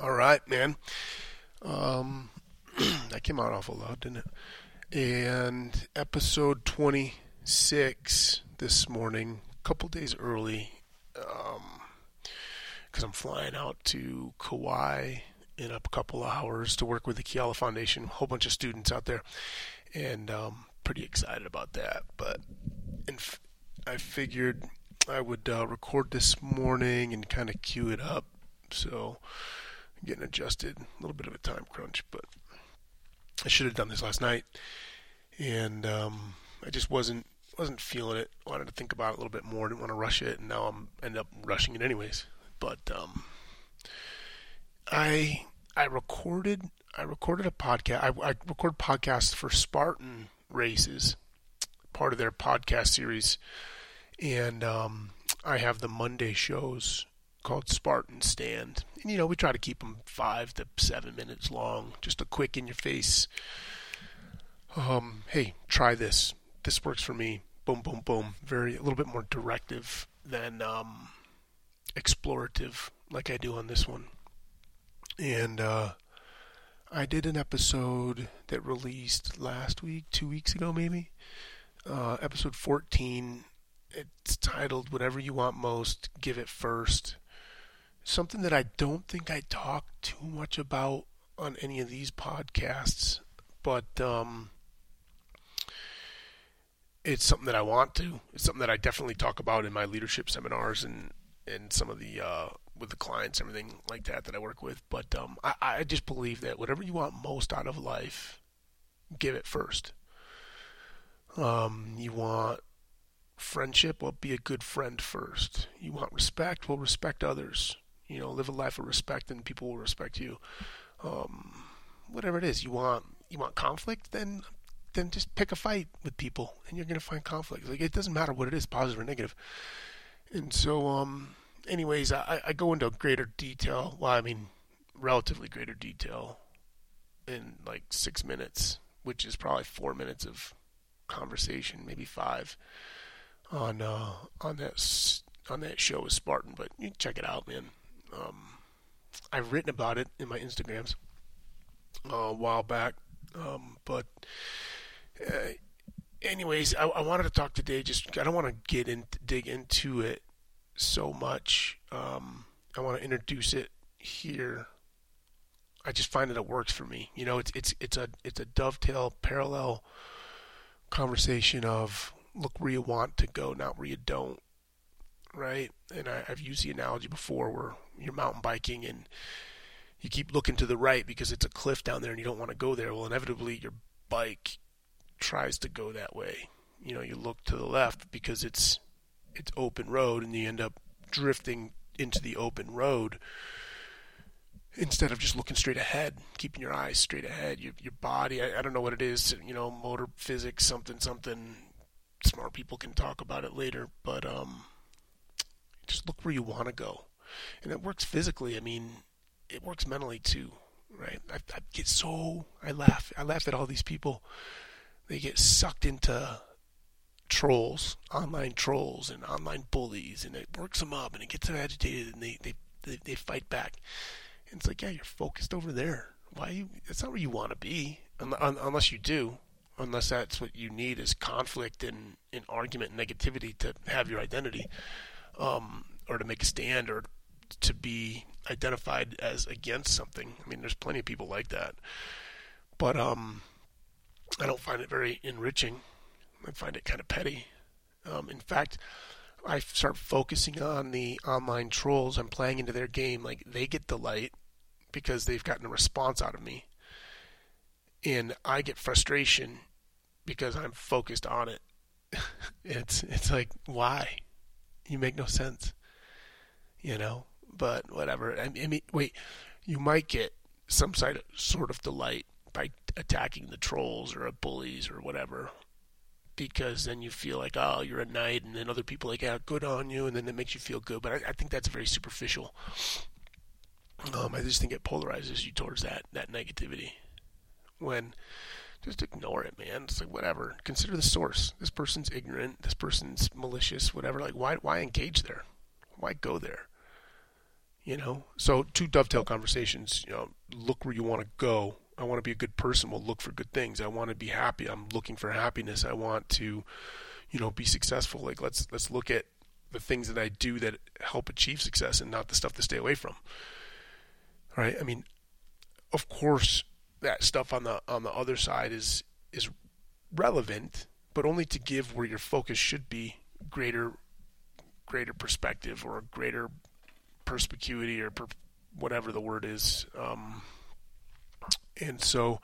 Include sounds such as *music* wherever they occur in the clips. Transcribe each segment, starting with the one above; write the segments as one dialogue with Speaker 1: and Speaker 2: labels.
Speaker 1: All right, man. Um, *clears throat* that came out awful loud, didn't it? And episode 26 this morning, a couple days early, because um, I'm flying out to Kauai in a couple of hours to work with the Keala Foundation, a whole bunch of students out there, and um, pretty excited about that. But f- I figured I would uh, record this morning and kind of cue it up. So getting adjusted, a little bit of a time crunch, but I should have done this last night, and um, I just wasn't wasn't feeling it. Wanted to think about it a little bit more. Didn't want to rush it, and now I'm end up rushing it anyways. But um, I I recorded I recorded a podcast. I, I recorded podcasts for Spartan races, part of their podcast series, and um, I have the Monday shows called Spartan Stand. And, you know, we try to keep them five to seven minutes long, just a quick in your face. Um, hey, try this. This works for me. Boom, boom, boom. Very a little bit more directive than um, explorative, like I do on this one. And uh, I did an episode that released last week, two weeks ago, maybe. Uh, episode 14. It's titled "Whatever You Want Most, Give It First something that I don't think I talk too much about on any of these podcasts, but um, it's something that I want to. It's something that I definitely talk about in my leadership seminars and and some of the uh, with the clients, everything like that that I work with. But um, I, I just believe that whatever you want most out of life, give it first. Um, you want friendship, well, be a good friend first. You want respect, well, respect others you know, live a life of respect, and people will respect you. Um, whatever it is you want, you want conflict, then then just pick a fight with people, and you're gonna find conflict. Like it doesn't matter what it is, positive or negative. And so, um, anyways, I, I go into greater detail. Well, I mean, relatively greater detail in like six minutes, which is probably four minutes of conversation, maybe five, on uh, on that on that show with Spartan. But you check it out, man. Um, I've written about it in my Instagrams uh, a while back, um, but uh, anyways, I, I, wanted to talk today. Just I don't want to get in dig into it so much. Um, I want to introduce it here. I just find that it works for me. You know, it's it's it's a it's a dovetail parallel conversation of look where you want to go, not where you don't right? And I, have used the analogy before where you're mountain biking and you keep looking to the right because it's a cliff down there and you don't want to go there. Well, inevitably your bike tries to go that way. You know, you look to the left because it's it's open road and you end up drifting into the open road instead of just looking straight ahead, keeping your eyes straight ahead. Your your body, I, I don't know what it is, you know, motor physics, something, something. Smart people can talk about it later, but um, just look where you want to go. And it works physically. I mean, it works mentally too, right? I, I get so I laugh. I laugh at all these people. They get sucked into trolls, online trolls, and online bullies, and it works them up, and it gets them agitated, and they they they, they fight back. And it's like, yeah, you're focused over there. Why you? That's not where you want to be, unless you do. Unless that's what you need is conflict and, and argument and negativity to have your identity um, or to make a stand or to be identified as against something. I mean, there's plenty of people like that, but um, I don't find it very enriching. I find it kind of petty. Um, in fact, I start focusing on the online trolls. I'm playing into their game. Like they get delight because they've gotten a response out of me, and I get frustration because I'm focused on it. *laughs* it's it's like why? You make no sense. You know, but whatever. I mean, wait, you might get some sort of delight by attacking the trolls or bullies or whatever, because then you feel like, oh, you're a knight, and then other people like, yeah, good on you, and then it makes you feel good. But I, I think that's very superficial. Um, I just think it polarizes you towards that that negativity. When just ignore it, man. It's like whatever. Consider the source. This person's ignorant. This person's malicious. Whatever. Like why why engage there? Why go there? You know, so two dovetail conversations. You know, look where you want to go. I want to be a good person. We'll look for good things. I want to be happy. I'm looking for happiness. I want to, you know, be successful. Like let's let's look at the things that I do that help achieve success and not the stuff to stay away from. Right? I mean, of course, that stuff on the on the other side is is relevant, but only to give where your focus should be greater greater perspective or a greater perspicuity or per, whatever the word is. Um, and so,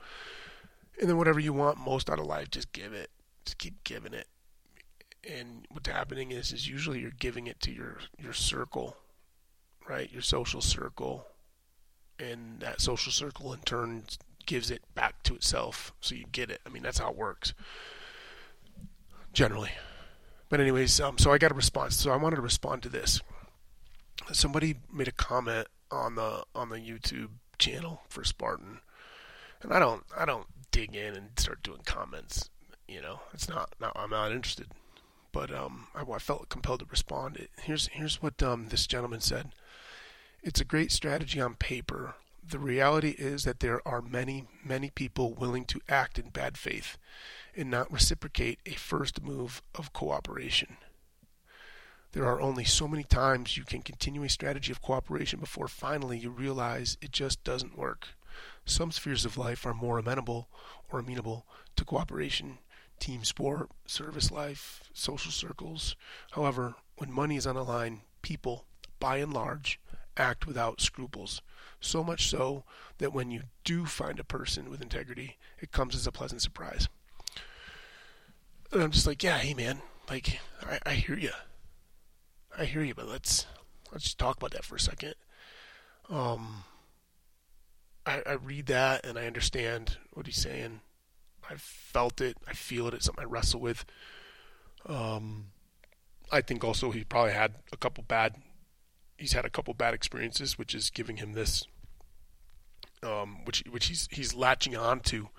Speaker 1: and then whatever you want most out of life, just give it. Just keep giving it. And what's happening is is usually you're giving it to your your circle right? Your social circle. And that social circle in turn gives it back to itself so you get it. I mean that's how it works generally. But anyways um, so i got a response so i wanted to respond to this somebody made a comment on the on the youtube channel for spartan and i don't i don't dig in and start doing comments you know it's not, not i'm not interested but um, I, I, felt compelled to respond. It, here's here's what um, this gentleman said. It's a great strategy on paper. The reality is that there are many, many people willing to act in bad faith and not reciprocate a first move of cooperation. There are only so many times you can continue a strategy of cooperation before finally you realize it just doesn't work. Some spheres of life are more amenable or amenable to cooperation team sport, service life, social circles. However, when money is on the line, people, by and large, act without scruples. So much so that when you do find a person with integrity, it comes as a pleasant surprise. And I'm just like, yeah, hey man, like I, I hear you, I hear you, but let's let's just talk about that for a second. Um, I, I read that and I understand what he's saying. I felt it. I feel it. It's something I wrestle with. Um, I think also he probably had a couple bad. He's had a couple bad experiences, which is giving him this, um, which which he's he's latching on to,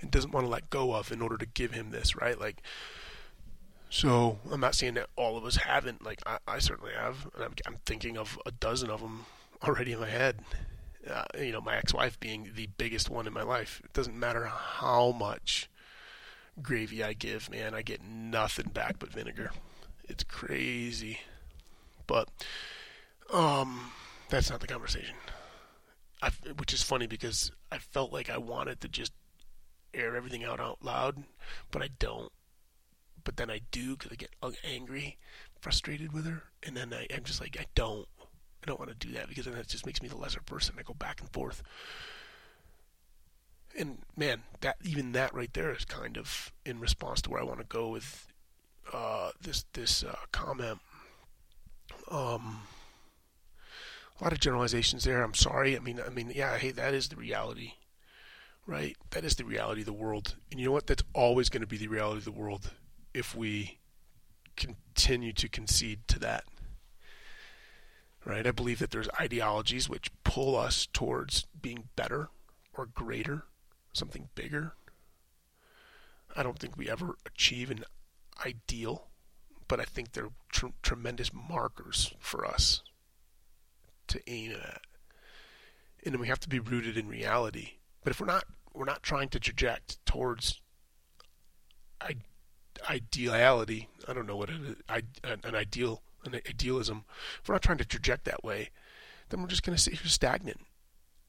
Speaker 1: and doesn't want to let go of in order to give him this right. Like, so I'm not saying that all of us haven't. Like I, I certainly have, and I'm, I'm thinking of a dozen of them already in my head uh, you know, my ex-wife being the biggest one in my life. It doesn't matter how much gravy I give, man, I get nothing back but vinegar. It's crazy. But um that's not the conversation. I, which is funny because I felt like I wanted to just air everything out out loud, but I don't. But then I do because I get angry, frustrated with her, and then I, I'm just like I don't. I don't want to do that because then it just makes me the lesser person. I go back and forth. And man, that even that right there is kind of in response to where I want to go with uh, this this uh, comment. Um, a lot of generalizations there. I'm sorry. I mean, I mean, yeah. Hey, that is the reality, right? That is the reality of the world. And you know what? That's always going to be the reality of the world if we continue to concede to that right? I believe that there's ideologies which pull us towards being better or greater, something bigger. I don't think we ever achieve an ideal, but I think they're tr- tremendous markers for us to aim at. And then we have to be rooted in reality. But if we're not, we're not trying to project towards ideality. I don't know what is, an ideal an idealism, if we're not trying to project that way, then we're just going to sit here stagnant.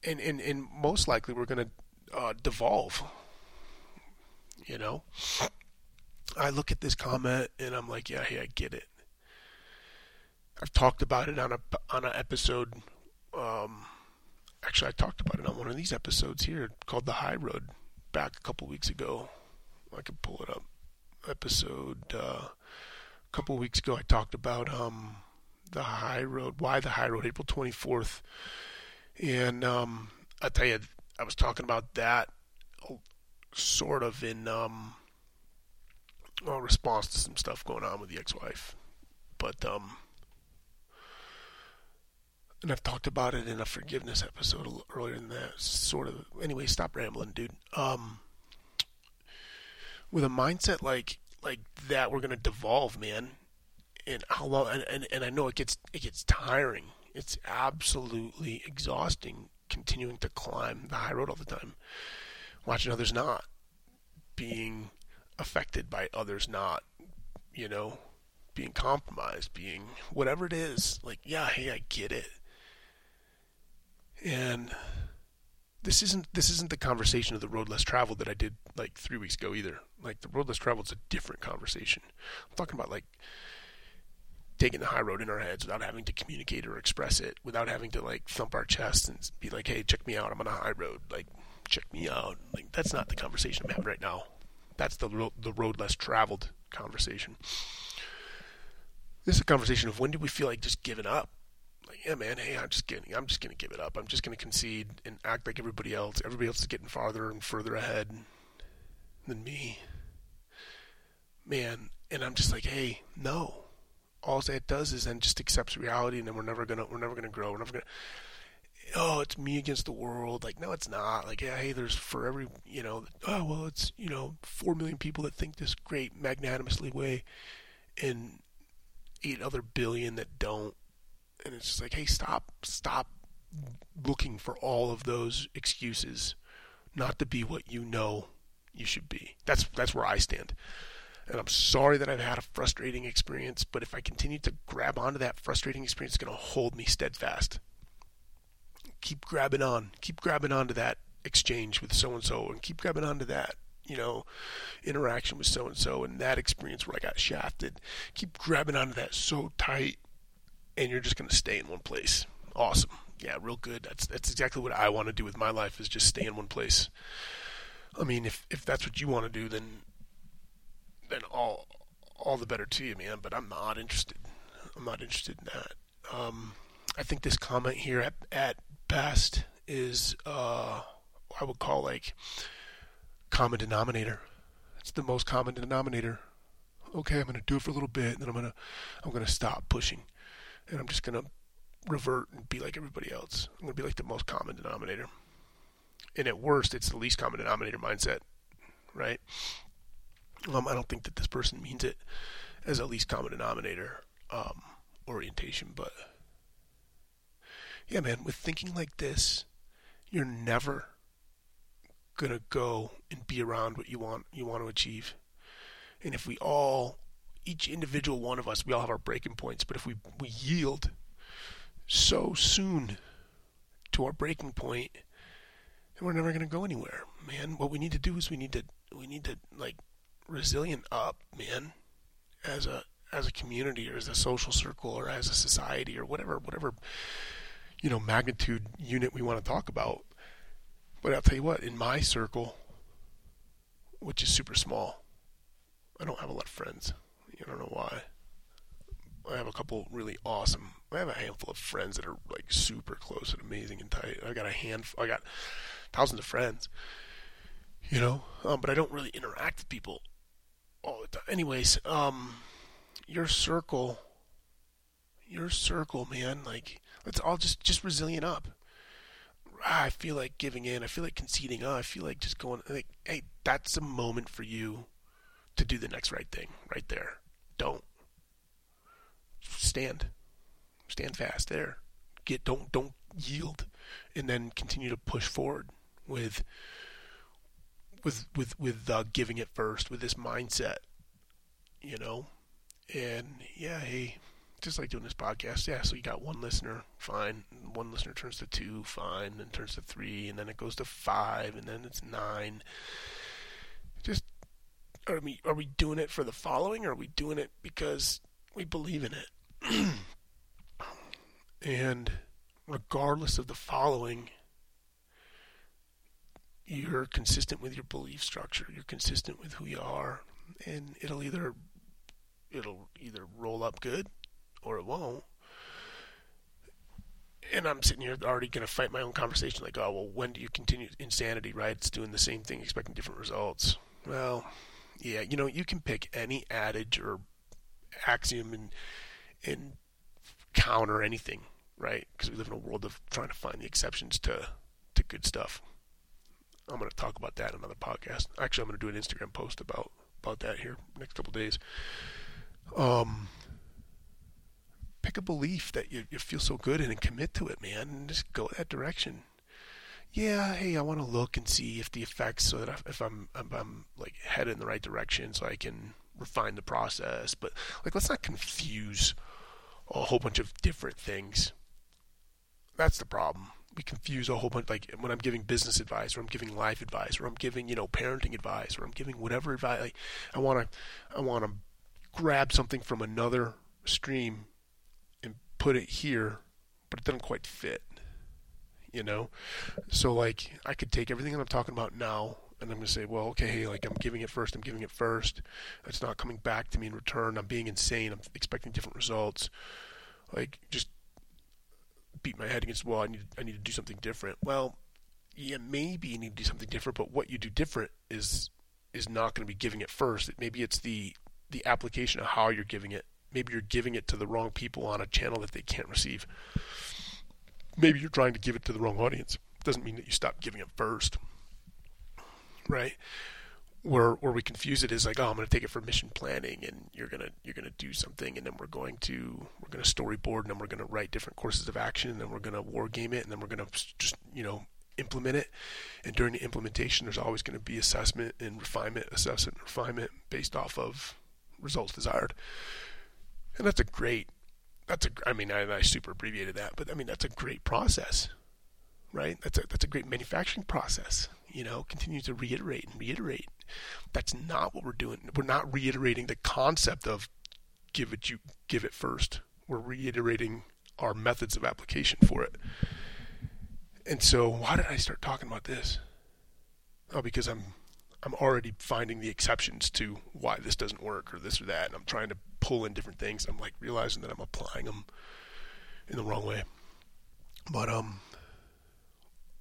Speaker 1: And, and, and most likely we're going to uh, devolve. You know? I look at this comment and I'm like, yeah, hey, I get it. I've talked about it on a on an episode. Um, actually, I talked about it on one of these episodes here called "The High Road" back a couple weeks ago. I can pull it up. Episode uh, couple weeks ago, I talked about um, the high road. Why the high road? April 24th, and um, I tell you, I was talking about that sort of in um, well, response to some stuff going on with the ex-wife, but um, and I've talked about it in a forgiveness episode earlier than that. Sort of. Anyway, stop rambling, dude. Um, with a mindset like like that we're gonna devolve, man. And how long? And, and, and I know it gets it gets tiring. It's absolutely exhausting continuing to climb the high road all the time, watching others not, being affected by others not, you know, being compromised, being whatever it is. Like, yeah, hey, I get it. And this isn't this isn't the conversation of the road less traveled that I did like three weeks ago either. Like the road less traveled is a different conversation. I'm talking about like taking the high road in our heads without having to communicate or express it, without having to like thump our chest and be like, "Hey, check me out. I'm on a high road. Like, check me out." Like that's not the conversation I'm having right now. That's the ro- the road less traveled conversation. This is a conversation of when do we feel like just giving up? Like, yeah, man, hey, I'm just getting, I'm just gonna give it up. I'm just gonna concede and act like everybody else. Everybody else is getting farther and further ahead than me, man. And I'm just like, hey, no, all that does is then just accepts reality, and then we're never gonna we're never gonna grow. We're never gonna. Oh, it's me against the world. Like, no, it's not. Like, yeah, hey, there's for every you know. Oh, well, it's you know four million people that think this great magnanimously way, and eight other billion that don't. It's just like, hey, stop, stop looking for all of those excuses not to be what you know you should be. That's that's where I stand. And I'm sorry that I've had a frustrating experience, but if I continue to grab onto that frustrating experience, it's going to hold me steadfast. Keep grabbing on. Keep grabbing onto that exchange with so and so, and keep grabbing onto that, you know, interaction with so and so, and that experience where I got shafted. Keep grabbing onto that so tight, and you're just going to stay in one place. Awesome. Yeah, real good. That's that's exactly what I want to do with my life is just stay in one place. I mean, if if that's what you want to do, then then all all the better to you, man. But I'm not interested. I'm not interested in that. Um, I think this comment here at at best is uh, I would call like common denominator. It's the most common denominator. Okay, I'm gonna do it for a little bit, and then I'm gonna I'm gonna stop pushing, and I'm just gonna revert and be like everybody else. I'm gonna be like the most common denominator. And at worst, it's the least common denominator mindset, right? Um, I don't think that this person means it as a least common denominator um, orientation, but yeah, man, with thinking like this, you're never gonna go and be around what you want you want to achieve. And if we all, each individual one of us, we all have our breaking points, but if we we yield so soon to our breaking point, then we're never gonna go anywhere, man. What we need to do is we need to we need to like resilient up, man, as a as a community or as a social circle or as a society or whatever whatever you know magnitude unit we want to talk about. But I'll tell you what, in my circle, which is super small, I don't have a lot of friends. I don't know why. I have a couple really awesome. I have a handful of friends that are like super close and amazing and tight. I got a hand. I got thousands of friends, you know, um, but I don't really interact with people all the time. Anyways, um, your circle, your circle, man. Like, let's all just just resilient up. Ah, I feel like giving in. I feel like conceding. Oh, I feel like just going. Like, hey, that's a moment for you to do the next right thing. Right there. Don't stand. Stand fast there. Get don't don't yield, and then continue to push forward with with with with uh, giving it first with this mindset, you know, and yeah, hey, just like doing this podcast, yeah. So you got one listener, fine. One listener turns to two, fine. Then turns to three, and then it goes to five, and then it's nine. Just are we are we doing it for the following, or are we doing it because we believe in it? *clears throat* and regardless of the following, you're consistent with your belief structure. You're consistent with who you are, and it'll either it'll either roll up good or it won't. And I'm sitting here already going to fight my own conversation, like, oh well, when do you continue insanity? Right? It's doing the same thing, expecting different results. Well, yeah, you know, you can pick any adage or axiom and and counter anything, right? Because we live in a world of trying to find the exceptions to to good stuff. I'm going to talk about that in another podcast. Actually, I'm going to do an Instagram post about about that here next couple days. Um, pick a belief that you, you feel so good in and commit to it, man, and just go that direction. Yeah, hey, I want to look and see if the effects, so that if I'm, if I'm like headed in the right direction, so I can refine the process. But like, let's not confuse a whole bunch of different things. That's the problem. We confuse a whole bunch. Like when I'm giving business advice, or I'm giving life advice, or I'm giving you know parenting advice, or I'm giving whatever advice. Like, I want to, I want to grab something from another stream and put it here, but it doesn't quite fit. You know, so like I could take everything that I'm talking about now and I'm going to say, well, okay, like I'm giving it first, I'm giving it first. It's not coming back to me in return. I'm being insane. I'm expecting different results. Like just beat my head against the wall. I need I need to do something different. Well, yeah, maybe you need to do something different, but what you do different is is not going to be giving it first. Maybe it's the the application of how you're giving it. Maybe you're giving it to the wrong people on a channel that they can't receive. Maybe you're trying to give it to the wrong audience. Doesn't mean that you stop giving it first right? Where where we confuse it is like, oh, I'm going to take it for mission planning, and you're gonna you're gonna do something, and then we're going to we're going to storyboard, and then we're going to write different courses of action, and then we're going to war game it, and then we're going to just you know implement it. And during the implementation, there's always going to be assessment and refinement, assessment and refinement based off of results desired. And that's a great, that's a, I mean, I, I super abbreviated that, but I mean, that's a great process, right? That's a, that's a great manufacturing process you know, continue to reiterate and reiterate. That's not what we're doing. We're not reiterating the concept of give it you give it first. We're reiterating our methods of application for it. And so, why did I start talking about this? Oh, because I'm I'm already finding the exceptions to why this doesn't work or this or that, and I'm trying to pull in different things. I'm like realizing that I'm applying them in the wrong way. But um,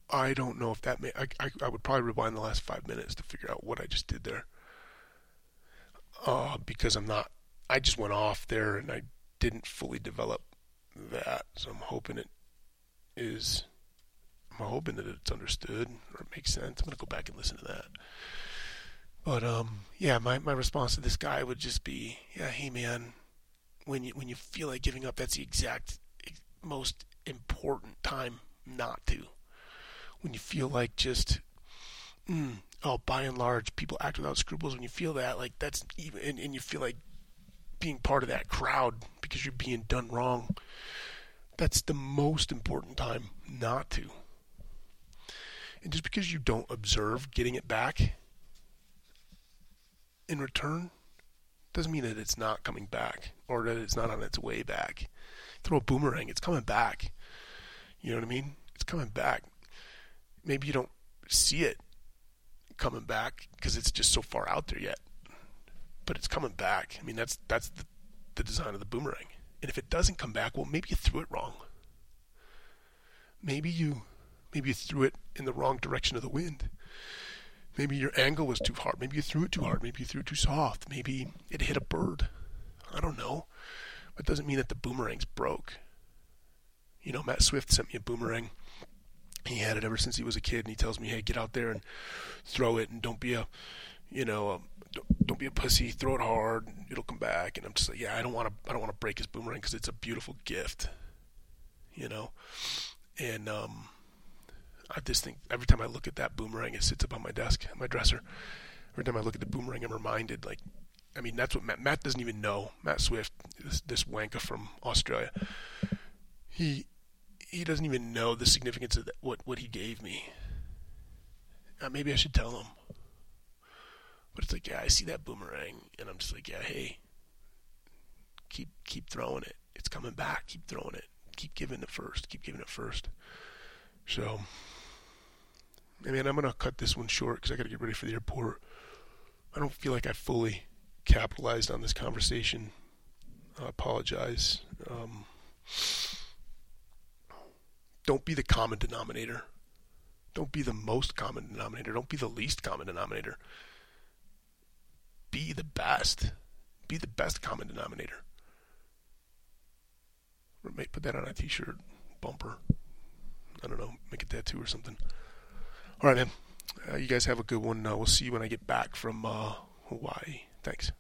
Speaker 1: I don't know if that may. I, I, I would probably rewind the last five minutes to figure out what I just did there. Uh, because I'm not. I just went off there and I didn't fully develop that. So I'm hoping it is. I'm hoping that it's understood or it makes sense. I'm gonna go back and listen to that. But um, yeah, my, my response to this guy would just be, yeah, hey man, when you when you feel like giving up, that's the exact most important time not to when you feel like just, mm, oh, by and large, people act without scruples. When you feel that, like that's even, and, and you feel like being part of that crowd because you're being done wrong. That's the most important time not to. And just because you don't observe getting it back in return doesn't mean that it's not coming back or that it's not on its way back. Throw a boomerang, it's coming back. You know what I mean? It's coming back maybe you don't see it coming back because it's just so far out there yet. But it's coming back. I mean, that's that's the, the design of the boomerang. And if it doesn't come back, well, maybe you threw it wrong. Maybe you maybe you threw it in the wrong direction of the wind. Maybe your angle was too hard. Maybe you threw it too hard. Maybe you threw it too soft. Maybe it hit a bird. I don't know. But it doesn't mean that the boomerang's broke. You know, Matt Swift sent me a boomerang he had it ever since he was a kid, and he tells me, "Hey, get out there and throw it, and don't be a, you know, a, don't, don't be a pussy. Throw it hard, it'll come back." And I'm just like, "Yeah, I don't want to, I don't want to break his boomerang because it's a beautiful gift, you know." And um, I just think every time I look at that boomerang, it sits up on my desk, my dresser. Every time I look at the boomerang, I'm reminded, like, I mean, that's what Matt, Matt doesn't even know. Matt Swift, this, this wanker from Australia, he he doesn't even know the significance of what what he gave me. Uh, maybe I should tell him. But it's like, yeah, I see that boomerang, and I'm just like, yeah, hey, keep keep throwing it. It's coming back. Keep throwing it. Keep giving it first. Keep giving it first. So, I mean, I'm gonna cut this one short because I got to get ready for the airport. I don't feel like I fully capitalized on this conversation. I apologize. Um, don't be the common denominator. Don't be the most common denominator. Don't be the least common denominator. Be the best. Be the best common denominator. Put that on a t-shirt bumper. I don't know, make a tattoo or something. All right, man. Uh, you guys have a good one. Uh, we'll see you when I get back from uh, Hawaii. Thanks.